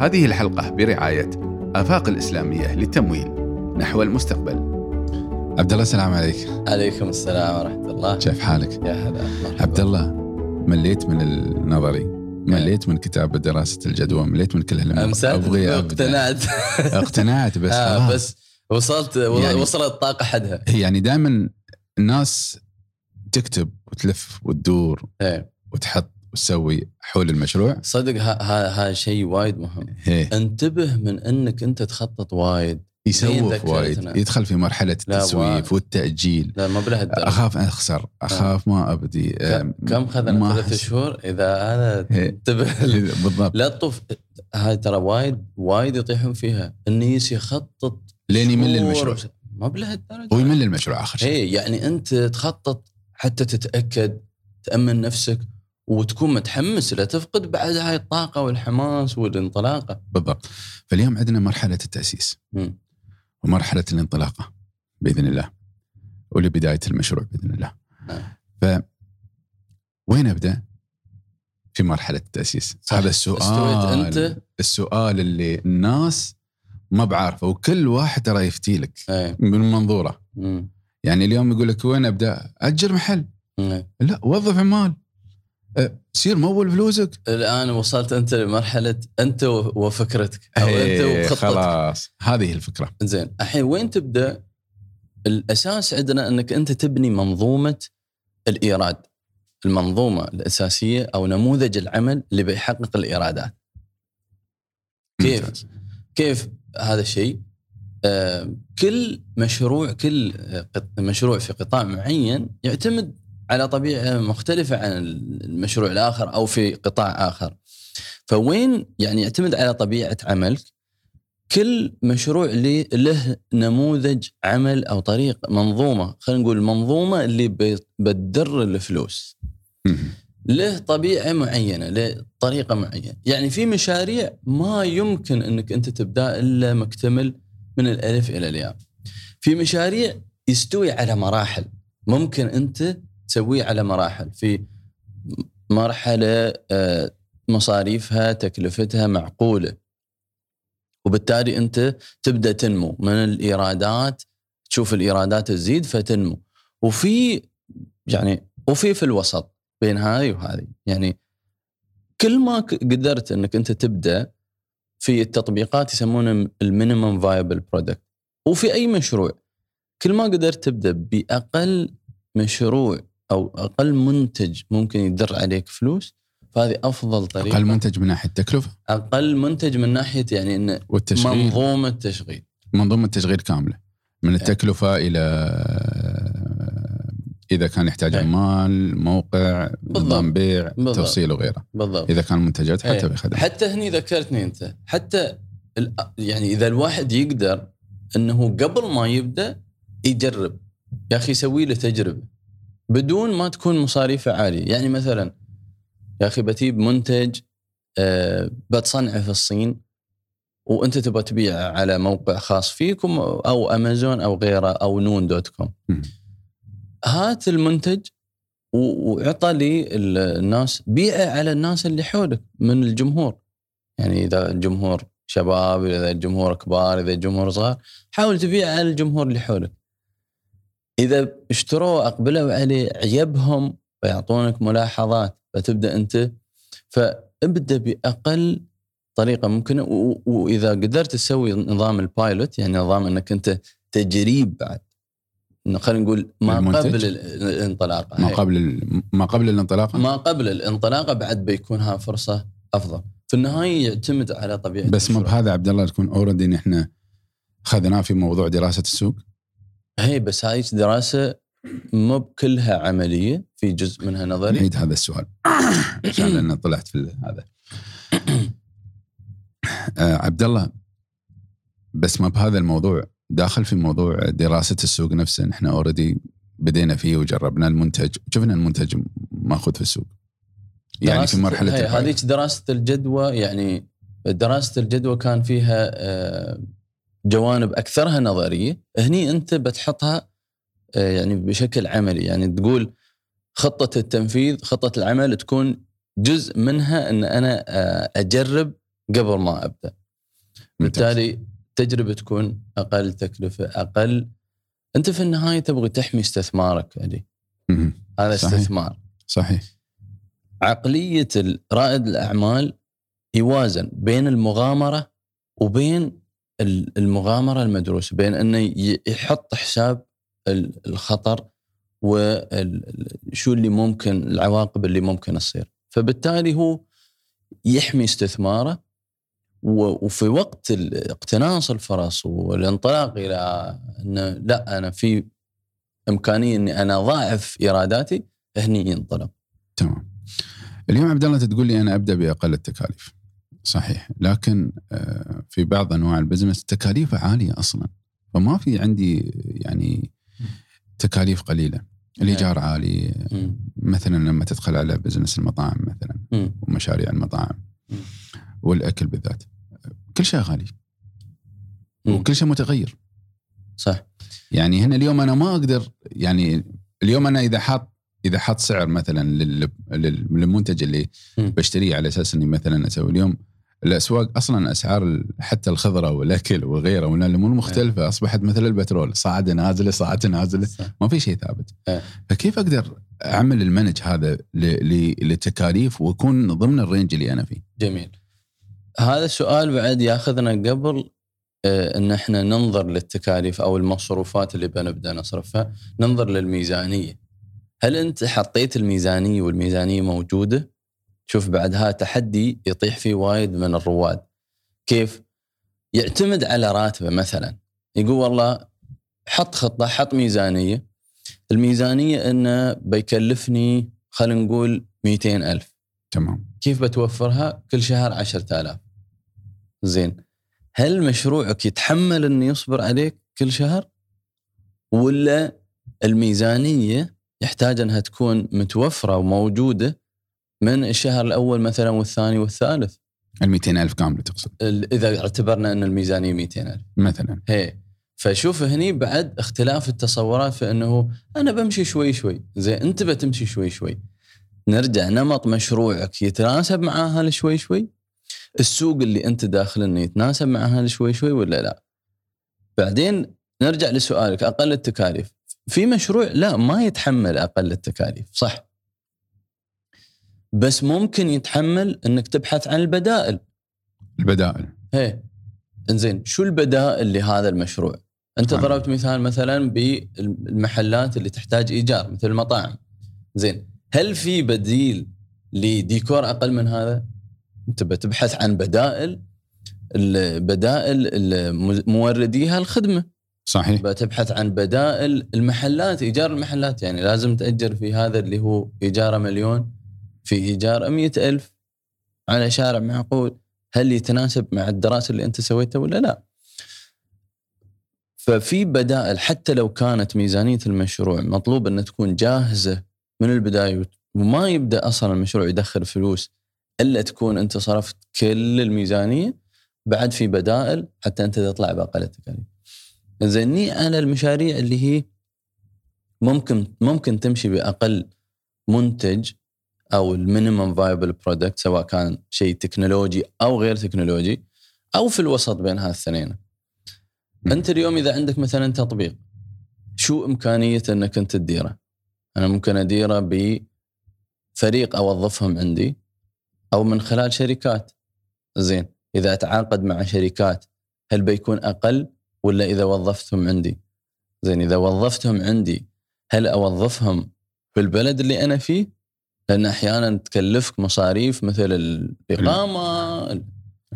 هذه الحلقة برعاية آفاق الإسلامية للتمويل نحو المستقبل عبد الله السلام عليك عليكم السلام ورحمة الله كيف حالك؟ يا هلا. عبد الله مليت من النظري مليت من كتاب دراسة الجدوى مليت من كل أبغي أبدأ. اقتنعت اقتنعت بس آه خلاص بس وصلت يعني- وصلت الطاقة حدها يعني دائما الناس تكتب وتلف وتدور إيه. وتحط وتسوي حول المشروع. صدق هذا شيء وايد مهم. هي انتبه من انك انت تخطط وايد. يسوف. وايد. يدخل في مرحلة لا، التسويف وايد. والتأجيل. لا ما بلهالدرجة أخاف أخسر. أخاف ما أبدي. أم، كم خذنا؟ ثلاث. شهور؟ إذا هذا هي. انتبه. بالضبط. لا تطوف. هاي ترى وايد وايد يطيحون فيها. النيس يخطط لين يمل المشروع. ما بلهالدرجة ويمل المشروع آخر شيء. إيه يعني أنت تخطط حتى تتأكد تأمن نفسك. وتكون متحمس لا تفقد بعد هاي الطاقة والحماس والانطلاقة. بالضبط. فاليوم عندنا مرحلة التأسيس. مم. ومرحلة الانطلاقة بإذن الله. ولبداية المشروع بإذن الله. نعم. ف وين أبدأ؟ في مرحلة التأسيس. صح. هذا السؤال. أنت؟ السؤال اللي الناس ما بعارفه وكل واحد ترى يفتي لك إيه. من منظوره. مم. يعني اليوم يقول لك وين أبدأ؟ اجر محل. مم. لا وظف عمال. أه، سير مول فلوسك الآن وصلت أنت لمرحلة أنت وفكرتك أو أنت وخطتك خلاص هذه الفكرة زين الحين وين تبدأ؟ الأساس عندنا أنك أنت تبني منظومة الإيراد المنظومة الأساسية أو نموذج العمل اللي بيحقق الإيرادات كيف؟ ممتاز. كيف هذا الشيء؟ آه، كل مشروع كل مشروع في قطاع معين يعتمد على طبيعة مختلفة عن المشروع الآخر أو في قطاع آخر. فوين يعني يعتمد على طبيعة عملك؟ كل مشروع لي- له نموذج عمل أو طريق منظومة خلينا نقول المنظومه اللي بتدر الفلوس. له طبيعة معينة له طريقة معينة. يعني في مشاريع ما يمكن إنك أنت تبدأ إلا مكتمل من الألف إلى الياء. في مشاريع يستوي على مراحل. ممكن أنت تسويه على مراحل في مرحلة آه، مصاريفها تكلفتها معقولة. وبالتالي أنت تبدأ تنمو. من الإيرادات تشوف الإيرادات تزيد فتنمو. وفي يعني وفي في الوسط بين هذه وهذه. يعني كل ما قدرت أنك أنت تبدأ في التطبيقات يسمونه ال minimum viable product وفي أي مشروع. كل ما قدرت تبدأ بأقل مشروع أو أقل منتج ممكن يدر عليك فلوس فهذه أفضل طريقة. أقل منتج من ناحية التكلفة؟ أقل منتج من ناحية يعني انه والتشغيل. منظومة تشغيل منظومة تشغيل كاملة. من التكلفة إلى إذا كان يحتاج إيه. عمال موقع بالضبط. نظام بيع بالضبط. توصيل وغيره. بالضبط. إذا كان منتجات حتى إيه. بخدمات حتى هني ذكرتني أنت حتى يعني إذا الواحد يقدر إنه قبل ما يبدأ يجرب. يا أخي يسوي له تجربة. بدون ما تكون مصاريفه عالية. يعني مثلا يا أخي بتجيب منتج آه، بتصنعه في الصين وأنت تبغى تبيعه على موقع خاص فيكم أو أمازون أو غيره أو نون دوت كوم. هات المنتج وأعطى للناس بيعه على الناس اللي حولك من الجمهور. يعني إذا الجمهور شباب إذا الجمهور كبار إذا الجمهور صغار حاول تبيع على الجمهور اللي حولك. إذا اشتروا اقبلوا عليه عيبهم فيعطونك ملاحظات فتبدأ أنت. فابدأ بأقل طريقة ممكنه وإذا قدرت تسوي نظام البايلوت يعني نظام إنك أنت تجريب بعد. خلينا نقول ما المنتج؟ قبل ال- الانطلاقة. ما هي. قبل ما قبل الانطلاقة؟ ما قبل الانطلاقة بعد بيكونها فرصة أفضل. في النهاية يعتمد على طبيعة بس ما. بهذا عبد الله تكون اوريدي نحن خذناه في موضوع دراسة السوق؟ هي بس هاي دراسة مو بكلها عملية في جزء منها نظري. نعيد هذا السؤال. عشان لأن طلعت في هذا. آه عبد الله بس ما بهذا الموضوع. داخل في موضوع دراسة السوق نفسه. نحن اوريدي بدينا فيه وجربنا المنتج. شفنا المنتج ماخذ في السوق. يعني في مرحلة. هذيك دراسة الجدوى يعني دراسة الجدوى كان فيها آه، جوانب أكثرها نظرية هني أنت بتحطها آه، يعني بشكل عملي يعني تقول خطة التنفيذ خطة العمل تكون جزء منها إن أنا آه، أجرب قبل ما أبدأ. بالتالي التجربه تكون أقل تكلفة أقل. أنت في النهاية تبغى تحمي استثمارك علي. هذا صحيح. استثمار. صحيح. عقلية رائد الأعمال يوازن بين المغامرة وبين المغامرة المدروسة بين إنه يحط حساب ال- الخطر وشو اللي ممكن العواقب اللي ممكن تصير. فبالتالي هو يحمي استثماره وفي وقت اقتناص الفرص والانطلاق إلى انه لا أنا في إمكانية إني أنا أضاعف إيراداتي هني ينطلق. تمام. اليوم عبد الله تقول لي أنا أبدأ بأقل التكاليف. صحيح. لكن آه، في بعض أنواع البزنس تكاليفه عالية أصلا فما في عندي يعني تكاليف قليلة الإيجار عالي مم. مثلا لما تدخل على بزنس المطاعم مثلا. ومشاريع المطاعم. والأكل بالذات كل شيء غالي. وكل شيء متغير صح يعني هنا اليوم أنا ما أقدر يعني اليوم أنا إذا حاط إذا حط سعر مثلا لل- لل- للمنتج اللي. بشتريه على أساس إني مثلا أسوي اليوم الأسواق أصلا أسعار حتى الخضرة والأكل وغيره والامور مختلفة أصبحت مثل البترول صاعدة نازلة صاعدة نازلة. ما في شيء ثابت. إيه. فكيف أقدر أعمل المنج هذا للتكاليف واكون ضمن الرينج اللي أنا فيه؟ جميل. هذا السؤال بعد ياخذنا قبل آه، إن إحنا ننظر للتكاليف أو المصروفات اللي بنبدا نصرفها ننظر للميزانية. هل أنت حطيت الميزانية والميزانية موجودة؟ شوف بعدها تحدي يطيح فيه وايد من الرواد. كيف؟ يعتمد على راتبه مثلا. يقول والله حط خطة حط ميزانية. الميزانية إنه بيكلفني خلينا نقول 200 ألف. تمام. كيف بتوفرها؟ كل شهر 10000 زين. هل مشروعك يتحمل إنه يصبر عليك كل شهر؟ ولا الميزانية يحتاج إنها تكون متوفرة وموجودة من الشهر الأول مثلا والثاني والثالث. ال 200 ألف كامله تقصد. إذا اعتبرنا إن الميزانية 200000 مثلا. هي. فشوف هني بعد اختلاف التصورات في إنه أنا بمشي شوي شوي. زين أنت بتمشي شوي شوي. نرجع نمط مشروعك يتناسب مع هذا شوي شوي؟ السوق اللي أنت داخل إنه يتناسب مع هذا شوي شوي ولا لا؟ بعدين نرجع لسؤالك أقل التكاليف. في مشروع لا ما يتحمل أقل التكاليف صح؟ بس ممكن يتحمل إنك تبحث عن البدائل البدائل هي إنزين شو البدائل لهذا المشروع؟ أنت. ضربت مثال مثلا بالمحلات اللي تحتاج إيجار مثل المطاعم. زين هل في بديل لديكور أقل من هذا؟ أنت بتبحث عن بدائل البدائل الم- مورديها الخدمة، صحيح بتبحث عن بدائل المحلات إيجار المحلات يعني لازم تأجر في هذا اللي هو إيجاره مليون في إيجار مئة ألف على شارع معقول هل يتناسب مع الدراسة اللي أنت سويتها ولا لا؟ ففي بدائل حتى لو كانت ميزانية المشروع مطلوب أن تكون جاهزة من البداية وما يبدأ أصلا المشروع يدخل فلوس إلا تكون أنت صرفت كل الميزانية بعد في بدائل حتى أنت تطلع بأقل التكاليف. زيني أنا المشاريع اللي هي ممكن ممكن تمشي بأقل منتج أو ال minimum viable product سواء كان شيء تكنولوجي أو غير تكنولوجي أو في الوسط بين هالثنين. أنت اليوم إذا عندك مثلا تطبيق شو إمكانية إنك أنت تديره؟ أنا ممكن أديره بفريق أوظفهم عندي أو من خلال شركات. زين إذا أتعاقد مع شركات هل بيكون أقل ولا إذا وظفتهم عندي؟ زين إذا وظفتهم عندي هل أوظفهم في البلد اللي أنا فيه؟ لأن أحيانا تكلفك مصاريف مثل الإقامة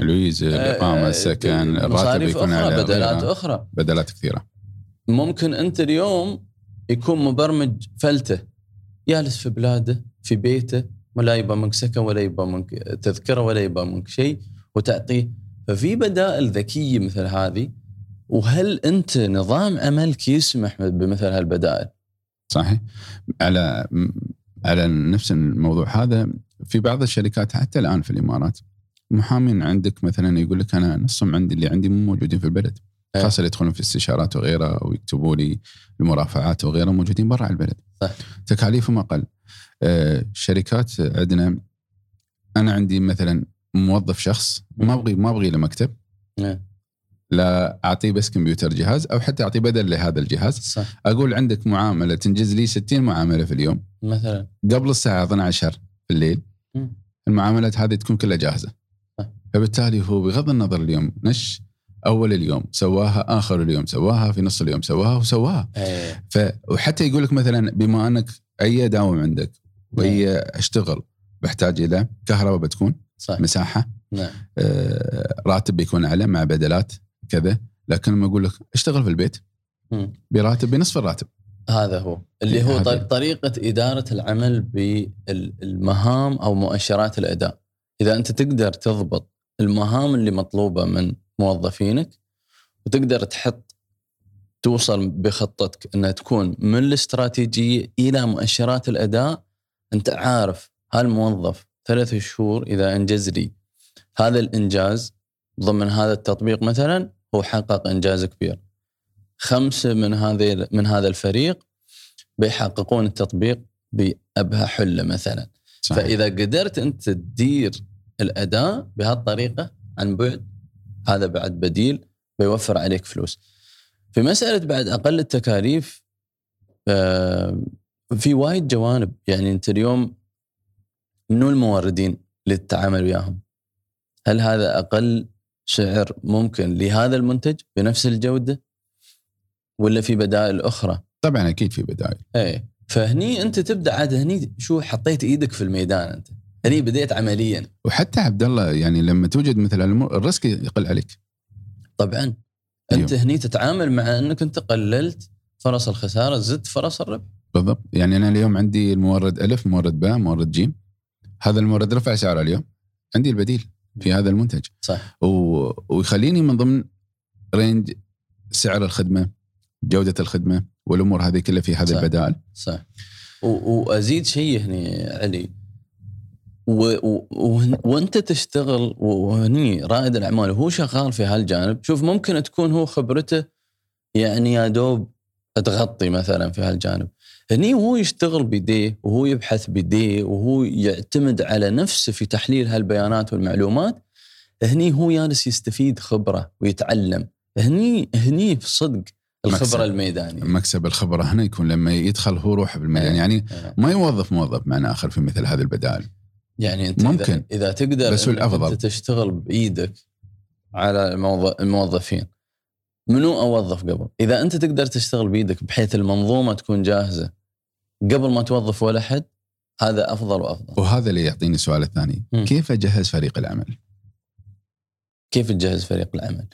الفيزا الإقامة السكن الراتب مصاريف يكون على بدلات. أخرى. بدلات كثيرة. ممكن أنت اليوم يكون مبرمج فلته. جالس في بلاده في بيته ولا يبغى منك سكن ولا يبغى منك تذكرة ولا يبغى منك شيء وتعطيه. ففي بدائل ذكية مثل هذه. وهل أنت نظام عملك يسمح بمثل هالبدائل؟ صحيح. على على نفس الموضوع هذا في بعض الشركات حتى الآن في الإمارات محامين عندك مثلا يقول لك أنا نصهم عندي اللي عندي مو موجودين في البلد. إيه. خاصة اللي يدخلون في استشارات وغيرها ويكتبوا لي المرافعات وغيرها موجودين برا البلد. صح. تكاليفهم أقل. آه، شركات عندنا أنا عندي مثلا موظف شخص ما أبغي ما أبغي له مكتب. نعم. لا أعطيه بس كمبيوتر جهاز أو حتى أعطيه بدل لهذا الجهاز. صح. أقول عندك معاملة تنجز لي 60 معاملة في اليوم. مثلا. قبل الساعة 12 في الليل. المعاملات هذه تكون كلها جاهزة. فبالتالي هو بغض النظر اليوم نش أول اليوم سواها آخر اليوم سواها في نص اليوم سواها وسواها. إيه. ف وحتى يقول لك مثلا بما أنك أي داوم عندك وأي أشتغل بحتاج إلى كهرباء بتكون صح. مساحة نعم. آه، راتب بيكون أعلى مع بدلات كذا. لكن لما أقول لك أشتغل في البيت. براتب بنصف الراتب. هذا هو. اللي هو هذا. طر- طريقة إدارة العمل بالمهام أو مؤشرات الأداء. إذا أنت تقدر تضبط المهام اللي مطلوبة من موظفينك وتقدر تحط توصل بخطتك أنها تكون من الاستراتيجية إلى مؤشرات الأداء أنت عارف هالموظف ثلاث شهور إذا أنجز لي هذا الإنجاز ضمن هذا التطبيق مثلا هو حقق إنجاز كبير. خمسة من هذه من هذا الفريق بيحققون التطبيق بأبهى حلة مثلا. صحيح. فإذا قدرت أنت تدير الأداء بهالطريقة عن بعد هذا بعد بديل بيوفر عليك فلوس. في مسألة بعد أقل التكاليف آه، في وايد جوانب. يعني أنت اليوم منو الموردين للتعامل وياهم؟ هل هذا أقل سعر ممكن لهذا المنتج بنفس الجودة؟ ولا في بدائل أخرى؟ طبعا أكيد في بدائل. إيه. فهني أنت تبدأ عاد هني شو حطيت إيدك في الميدان أنت. هني بديت عمليا. وحتى عبد الله يعني لما توجد مثل ال risk يقل عليك. طبعا. أنت هني تتعامل مع أنك أنت قللت فرص الخسارة زدت فرص الربح. بالضبط. يعني أنا اليوم عندي المورد ألف مورد باء مورد جيم. هذا المورد رفع سعره اليوم. عندي البديل في هذا المنتج. صح. و... ويخليني من ضمن رينج سعر الخدمة. جودة الخدمة والأمور هذه كلها في هذه صح. البدائل. صح. وأزيد شيء هني علي. و و وهن- وأنت تشتغل وهني رائد الأعمال وهو شغال في هالجانب. شوف ممكن تكون هو خبرته يعني يا دوب تغطي مثلا في هالجانب. هني وهو يشتغل بيديه وهو يبحث بيديه وهو يعتمد على نفسه في تحليل هالبيانات والمعلومات. هني هو جالس يستفيد خبرة ويتعلم. هني هني في صدق. الخبرة الميدانية مكسب الخبرة هنا يكون لما يدخل هو روحه بالميدان إيه. يعني آه. ما يوظف موظف معنى آخر في مثل هذه البدائل يعني أنت ممكن. إذا, إذا تقدر بس الأفضل. أنت تشتغل بإيدك على الموظ- الموظفين منو أوظف قبل؟ إذا أنت تقدر تشتغل بإيدك بحيث المنظومة تكون جاهزة قبل ما توظف ولا حد هذا أفضل وأفضل. وهذا اللي يعطيني السؤال الثاني مم. كيف اجهز فريق العمل؟ كيف تجهز فريق العمل؟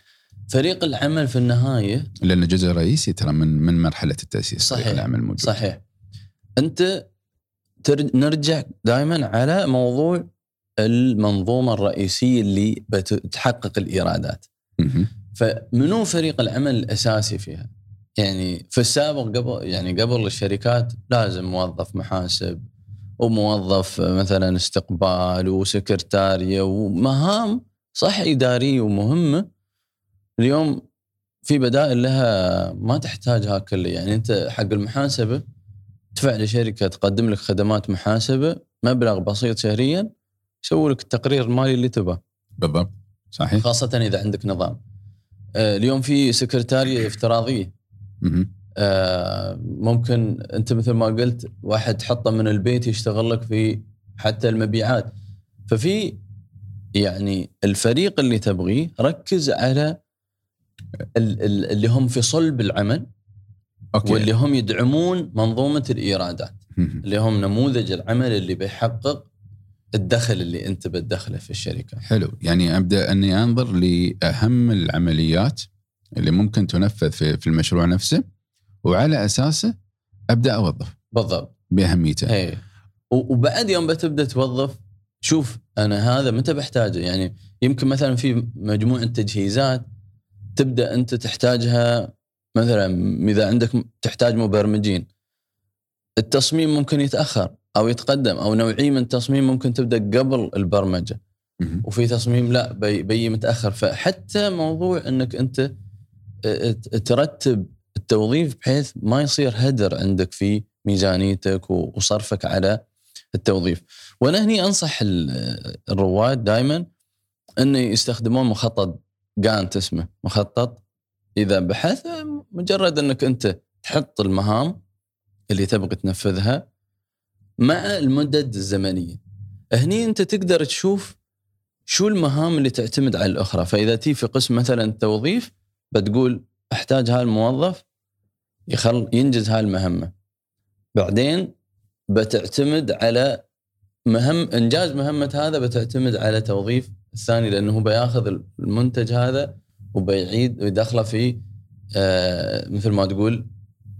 فريق العمل في النهاية لأنه جزء رئيسي ترى من من مرحلة التأسيس صحيح. فريق العمل موجود صحيح أنت ترج... نرجع دائما على موضوع المنظومة الرئيسية اللي بتحقق الإيرادات. فمنو فريق العمل الأساسي فيها؟ يعني في السابق قبل يعني قبل الشركات لازم موظف محاسب وموظف مثلا استقبال وسكرتارية ومهام صح إدارية ومهمة اليوم في بدائل لها ما تحتاج ها كله يعني أنت حق المحاسبة تدفع لشركة تقدم لك خدمات محاسبة مبلغ بسيط شهريا يسوي لك التقرير المالي اللي تبغاه بالضبط. صحيح. خاصة إذا عندك نظام. آه، اليوم في سكرتارية افتراضية. مهم. آه، ممكن أنت مثل ما قلت واحد تحطه من البيت يشتغل لك في حتى المبيعات. ففي يعني الفريق اللي تبغيه ركز على اللي هم في صلب العمل أوكي. واللي هم يدعمون منظومة الإيرادات. مهم. اللي هم نموذج العمل اللي بيحقق الدخل اللي أنت بتدخله في الشركة. حلو. يعني أبدأ أني أنظر لأهم العمليات اللي ممكن تنفذ في في المشروع نفسه وعلى أساسه أبدأ أوظف. بالضبط. بأهميته. اي وبعد يوم بتبدأ توظف شوف أنا هذا متى بحتاجه. يعني يمكن مثلا في مجموعة تجهيزات تبدأ أنت تحتاجها مثلا إذا عندك تحتاج مبرمجين التصميم ممكن يتأخر أو يتقدم أو نوعيه من التصميم ممكن تبدأ قبل البرمجة. وفي تصميم لا بي, بي متأخر. فحتى موضوع إنك أنت ترتب التوظيف بحيث ما يصير هدر عندك في ميزانيتك وصرفك على التوظيف. وأنا هني أنصح ال- الرواد دائما إنه يستخدمون مخطط جانت اسمه مخطط. إذا بحث مجرد أنك أنت تحط المهام اللي تبغى تنفذها مع المدد الزمنية. هني أنت تقدر تشوف شو المهام اللي تعتمد على الأخرى. فإذا تي في قسم مثلا التوظيف بتقول أحتاج هذا الموظف يخل ينجز هاي المهمه بعدين بتعتمد على مهم إنجاز مهمة هذا بتعتمد على توظيف الثاني لأنه هو بياخذ المنتج هذا وبيعيد ويدخله في آه مثل ما تقول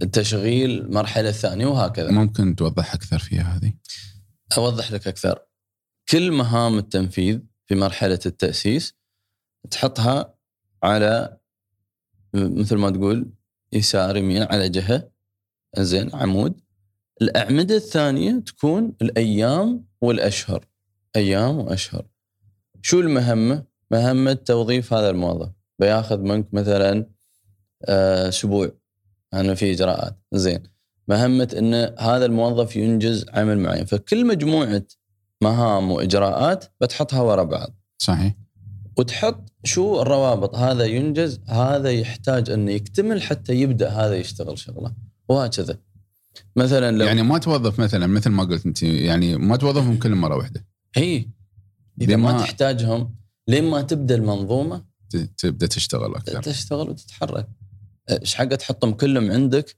التشغيل المرحله الثانية وهكذا. ممكن توضح أكثر فيها هذه؟ أوضح لك أكثر. كل مهام التنفيذ في مرحلة التأسيس تحطها على مثل ما تقول يسار يمين على جهة. زين عمود. الأعمدة الثانية تكون الأيام والأشهر. أيام وأشهر. شو المهمة؟ مهمة توظيف هذا الموظف. بياخذ منك مثلا آه، أسبوع. انه في إجراءات. زين. مهمة إن هذا الموظف ينجز عمل معين. فكل مجموعة مهام وإجراءات بتحطها ورا بعض. صحيح. وتحط شو الروابط. هذا ينجز هذا يحتاج انه يكتمل حتى يبدأ هذا يشتغل شغلة. وهكذا. مثلا لو يعني ما توظف مثلا مثل ما قلت أنت يعني ما توظفهم كل مرة واحدة. هي إذا ما, ما تحتاجهم لين ما تبدأ المنظومة تبدأ تشتغل أكثر. تشتغل وتتحرك. إيش حق تحطهم كلهم عندك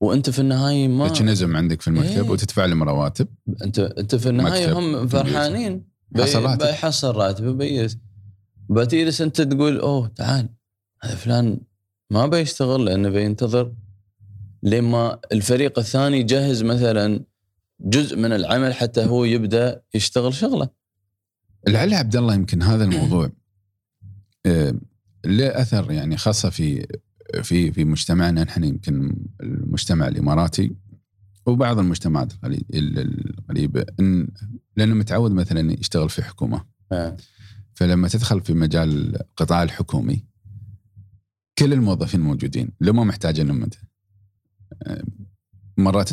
وأنت في النهاية ما تنزم عندك في المكتب إيه. وتدفع لهم رواتب. انت أنت في النهاية هم فرحانين. بيحصل راتب بيس بتجلس أنت تقول أوه تعال هذا فلان ما بيشتغل لأنه بينتظر. لما الفريق الثاني يجهز مثلا جزء من العمل حتى هو يبدأ يشتغل شغله. لعل عبد الله يمكن هذا الموضوع آه، له أثر يعني خاصة في في في مجتمعنا نحن يمكن المجتمع الإماراتي وبعض المجتمعات القريبه إن لأنه متعود مثلا يشتغل في حكومة. آه. فلما تدخل في مجال القطاع الحكومي كل الموظفين موجودين لو ما محتاج إنهم انت مرات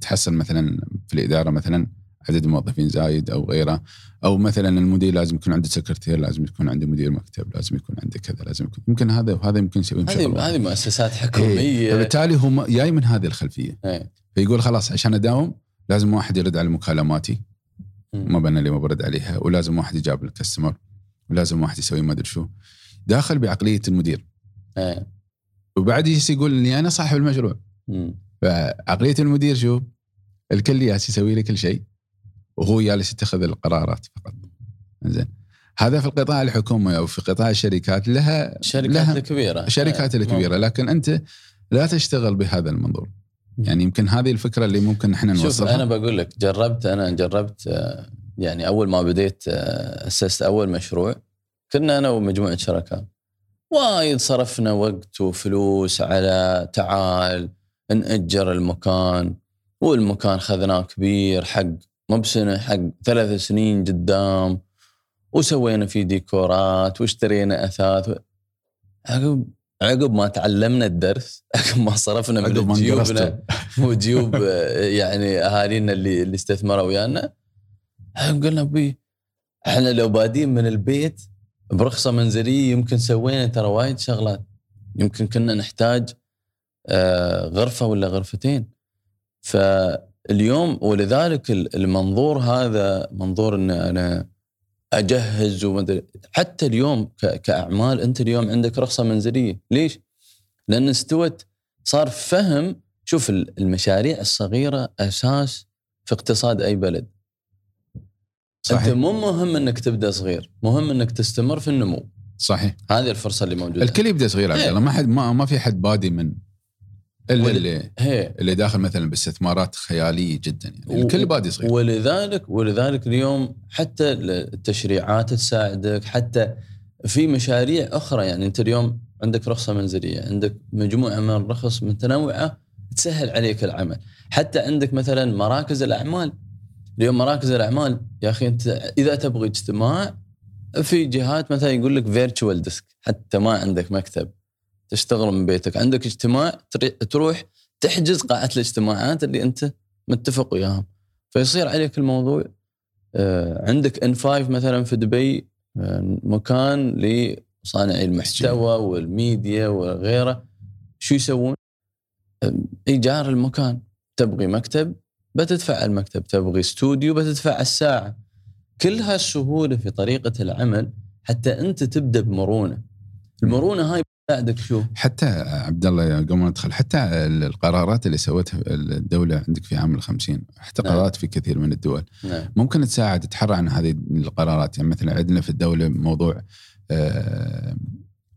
تحصل مثلا في الإدارة مثلا عدد موظفين زايد أو غيره. أو مثلا المدير لازم يكون عنده سكرتير لازم يكون عنده مدير مكتب لازم يكون عنده كذا لازم يكون يمكن هذا وهذا يمكن يسوي هذه هذه مؤسسات حكومية. إيه. فبالتالي هو جاي من هذه الخلفية. إيه. فيقول خلاص عشان أداوم لازم واحد يرد على مكالماتي. ما بنا اللي ما برد عليها. ولازم واحد يجاب الكستمر ولازم واحد يسوي ما أدري شو. داخل بعقلية المدير. إيه. وبعد يجلس يقول إني أنا صاحب المشروع. مم. فعقلية المدير شو؟ الكل جالس يسوي لي كل شيء. وهو جالس يتخذ القرارات فقط. زين. هذا في القطاع الحكومي أو في قطاع الشركات لها الشركات لها الكبيرة. الشركات الكبيرة. لكن أنت لا تشتغل بهذا المنظور. يعني يمكن هذه الفكرة اللي ممكن إحنا نوصلها. شوف أنا بقول لك جربت أنا جربت آه، يعني أول ما بديت آه، أسست أول مشروع كنا أنا ومجموعة شركاء. وايد صرفنا وقت وفلوس على تعال نأجر المكان والمكان خذناه كبير حق مو بسنه حق ثلاث سنين قدام. وسوينا فيه ديكورات واشترينا أثاث. عقب عقب ما تعلمنا الدرس عقب ما صرفنا من جيوبنا وجيوب يعني أهالينا اللي اللي استثمروا ويانا. قلنا أبوي إحنا لو بادين من البيت برخصة منزلية يمكن سوينا ترى وايد شغلات. يمكن كنا نحتاج آه، غرفة ولا غرفتين. فاليوم ولذلك المنظور هذا منظور إن أنا أجهز ومدري حتى اليوم كأعمال أنت اليوم عندك رخصة منزلية. ليش؟ لأن استوت صار فهم شوف المشاريع الصغيرة أساس في اقتصاد أي بلد. صحيح. انت مو مهم إنك تبدأ صغير مهم إنك تستمر في النمو. صحيح. هذه الفرصة اللي موجودة. الكل يبدأ صغير عبد الله. ما حد ما, ما في حد بادي من الا اللي هي. اللي داخل مثلا باستثمارات خيالية جدا يعني. الكل بادي صغير ولذلك ولذلك اليوم حتى التشريعات تساعدك حتى في مشاريع أخرى يعني. أنت اليوم عندك رخصة منزلية عندك مجموعة من الرخص متنوعة تسهل عليك العمل. حتى عندك مثلا مراكز الأعمال. اليوم مراكز الأعمال يا أخي أنت إذا تبغي اجتماع في جهات مثلا يقول لك virtual desk حتى ما عندك مكتب. تشتغل من بيتك. عندك اجتماع تروح تحجز قاعه الاجتماعات اللي أنت متفق وياهم. فيصير عليك الموضوع. آه، عندك in5 مثلا في دبي مكان لصانعي المحتوى والميديا وغيره. شو يسوون؟ إيجار المكان. تبغي مكتب؟ بتدفع المكتب. تبغي استوديو؟ بتدفع الساعة. كل هالسهولة في طريقة العمل حتى أنت تبدأ بمرونة. المرونة هاي بتساعدك شو؟ حتى عبد الله قبل ما ندخل حتى القرارات اللي سوتها الدولة عندك في عام الخمسين حتى نعم. قرارات في كثير من الدول. نعم. ممكن تساعد تحرى عن هذه القرارات. يعني مثلا عندنا في الدولة موضوع آه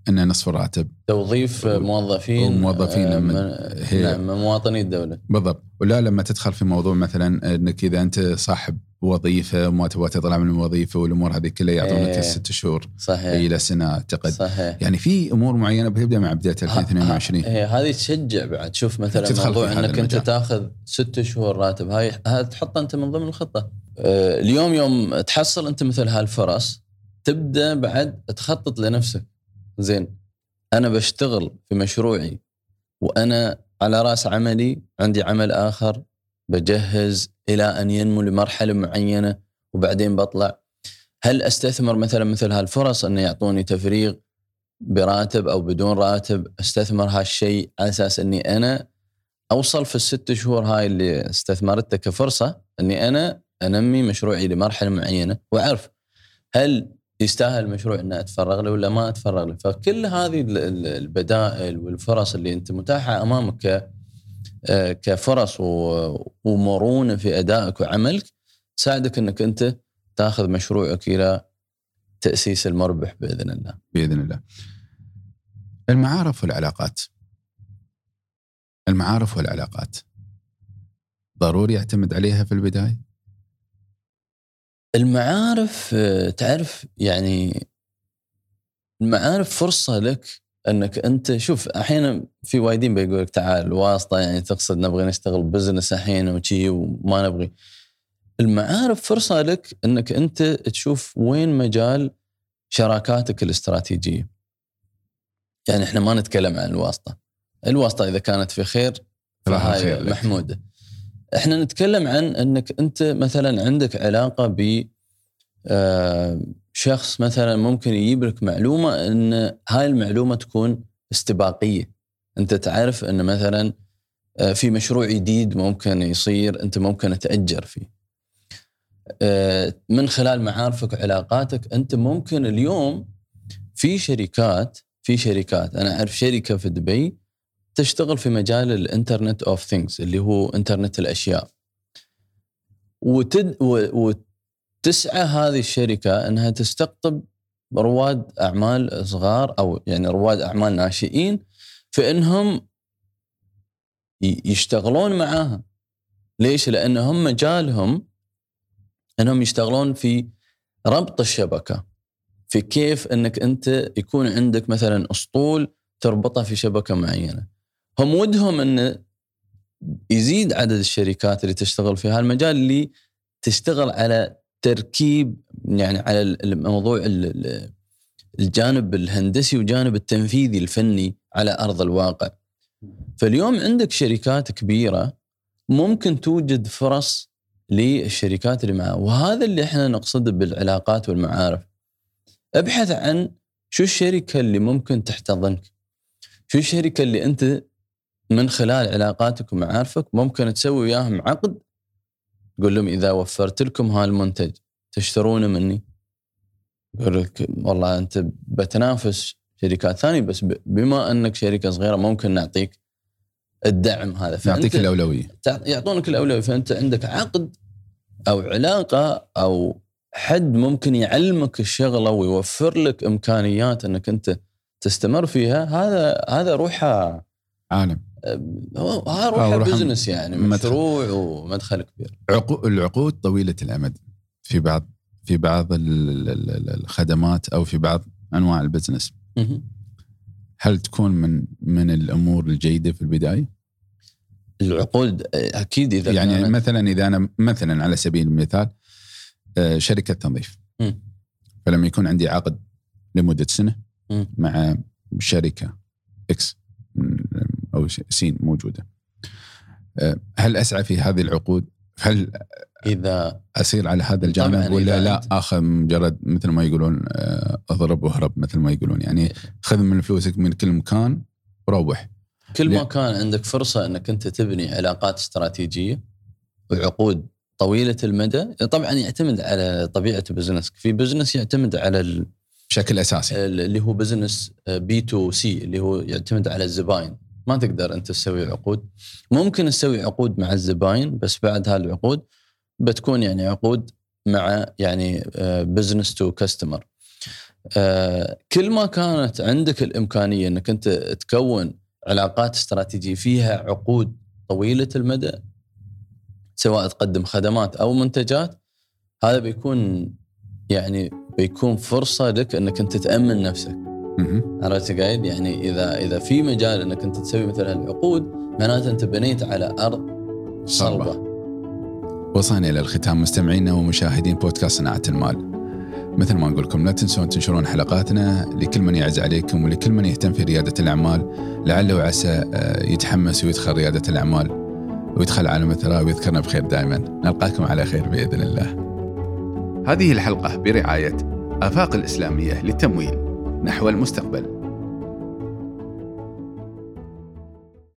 ان نصف الراتب توظيف موظفين وموظفين آه، هي- نعم من مواطني الدولة. بالضبط. ولا لما تدخل في موضوع مثلا إنك إذا أنت صاحب وظيفة وما تبغى تطلع من الوظيفه والأمور هذه كلها يعطونك إيه. الست شهور صحيح. إلى سنة أعتقد. صحيح. يعني في أمور معينة بتبدأ مع بداية 2022 ه- ه- هذه تشجع بعد. شوف مثلا موضوع إنك أنت. تأخذ ست شهور راتب. هاي هذا تحطها أنت من ضمن الخطة. آه، اليوم يوم تحصل أنت مثل هالفرص تبدأ بعد تخطط لنفسك. زين أنا بشتغل في مشروعي وأنا على رأس عملي عندي عمل آخر بجهز إلى أن ينمو لمرحلة معينة وبعدين بطلع. هل أستثمر مثلا مثل هالفرص انه يعطوني تفريغ براتب أو بدون راتب؟ أستثمر هالشيء على أساس أني أنا أوصل في الست شهور هاي اللي استثمرتها كفرصة أني أنا أنمي مشروعي لمرحلة معينة وأعرف هل يستاهل المشروع ان أتفرغ له ولا ما أتفرغ له. فكل هذه ال- ال- البدائل والفرص اللي أنت متاحة أمامك كفرص و- ومرونة في أدائك وعملك تساعدك إنك أنت تأخذ مشروعك إلى تأسيس المربح بإذن الله. بإذن الله. المعارف والعلاقات. المعارف والعلاقات. ضروري اعتمد عليها في البداية؟ المعارف آه، تعرف يعني المعارف فرصة لك انك انت شوف أحيانا في وايدين بيقول لك تعال واسطه يعني تقصد نبغى نشتغل بزنس الحين وشي وما نبغي. المعارف فرصة لك انك انت تشوف وين مجال شراكاتك الاستراتيجية. يعني إحنا ما نتكلم عن الواسطة. الواسطة إذا كانت في خير فهاي. محمودة. إحنا نتكلم عن انك انت مثلا عندك علاقة ب آه، شخص مثلا ممكن يجيب لك معلومة إن هاي المعلومة تكون استباقية. أنت تعرف إن مثلا آه، في مشروع جديد ممكن يصير أنت ممكن تأجر فيه. آه، من خلال معارفك وعلاقاتك أنت ممكن اليوم في شركات في شركات أنا أعرف شركة في دبي تشتغل في مجال ال Internet of Things اللي هو إنترنت الأشياء. وتد وتسعى هذه الشركة إنها تستقطب رواد أعمال صغار أو يعني رواد أعمال ناشئين في إنهم يشتغلون معاها ليش؟ لأنهم مجالهم إنهم يشتغلون في ربط الشبكة في كيف إنك أنت يكون عندك مثلا أسطول تربطها في شبكة معينة هم ودهم إن يزيد عدد الشركات اللي تشتغل في هالمجال اللي تشتغل على تركيب يعني على الموضوع ال- ال- الجانب الهندسي والجانب التنفيذي الفني على أرض الواقع. فاليوم عندك شركات كبيرة ممكن توجد فرص للشركات اللي معها وهذا اللي إحنا نقصده بالعلاقات والمعارف. ابحث عن شو الشركة اللي ممكن تحتضنك. شو الشركة اللي أنت من خلال علاقاتك ومعارفك ممكن تسوي وياهم عقد تقول لهم إذا وفرت لكم هالمنتج تشترونه مني؟ يقول لك والله أنت بتنافس شركات ثانية بس بما أنك شركة صغيرة ممكن نعطيك الدعم هذا. نعطيك فأنت الاولويه. يعطونك الأولوية. فأنت عندك عقد أو علاقة أو حد ممكن يعلمك الشغلة ويوفر لك إمكانيات إنك أنت تستمر فيها. هذا هذا روحه. عالم. هو بزنس يعني. مشروع ومدخل كبير عقو- العقود طويلة الأمد في بعض في بعض ال- ال- ال- الخدمات أو في بعض أنواع ال business. هل تكون من من الأمور الجيدة في البداية؟ العقود أكيد إذا يعني كانت مثلا إذا أنا مثلا على سبيل المثال آه، شركة تنظيف. فلما يكون عندي عقد لمدة سنة. مع شركة X أو سين موجودة. آه، هل أسعى في هذه العقود؟ هل إذا أسير على هذا الجانب ولا لا؟ اخذ مجرد مثل ما يقولون آه، أضرب واهرب مثل ما يقولون. يعني خذ من فلوسك من كل مكان وروح. كل ما؟ كان عندك فرصة إنك أنت تبني علاقات استراتيجية وعقود طويلة المدى. طبعا يعتمد على طبيعة business ك في business يعتمد على ال- بشكل أساسي. اللي هو business B to C اللي هو يعتمد على الزباين. ما تقدر أنت تسوي عقود ممكن تسوي عقود مع الزباين بس بعد هذه العقود بتكون يعني عقود مع يعني business to customer كل ما كانت عندك الإمكانية إنك أنت تكون علاقات استراتيجية فيها عقود طويلة المدى سواء تقدم خدمات أو منتجات هذا بيكون يعني بيكون فرصة لك إنك أنت تأمن نفسك. عرفت قايد يعني إذا إذا في مجال إنك أنت تسوي مثل هالعقود معناته أنت بنيت على أرض صلبة وصلنا إلى الختام مستمعينا ومشاهدين بودكاست صناعة المال. مثل ما نقول لكم لا تنسون تنشرون حلقاتنا لكل من يعز عليكم ولكل من يهتم في ريادة الأعمال لعله وعسى آه، يتحمس ويدخل ريادة الأعمال ويدخل عالم الثراء ويذكرنا بخير دائما. نلقاكم على خير بإذن الله. هذه الحلقة برعاية آفاق الإسلامية للتمويل نحو المستقبل.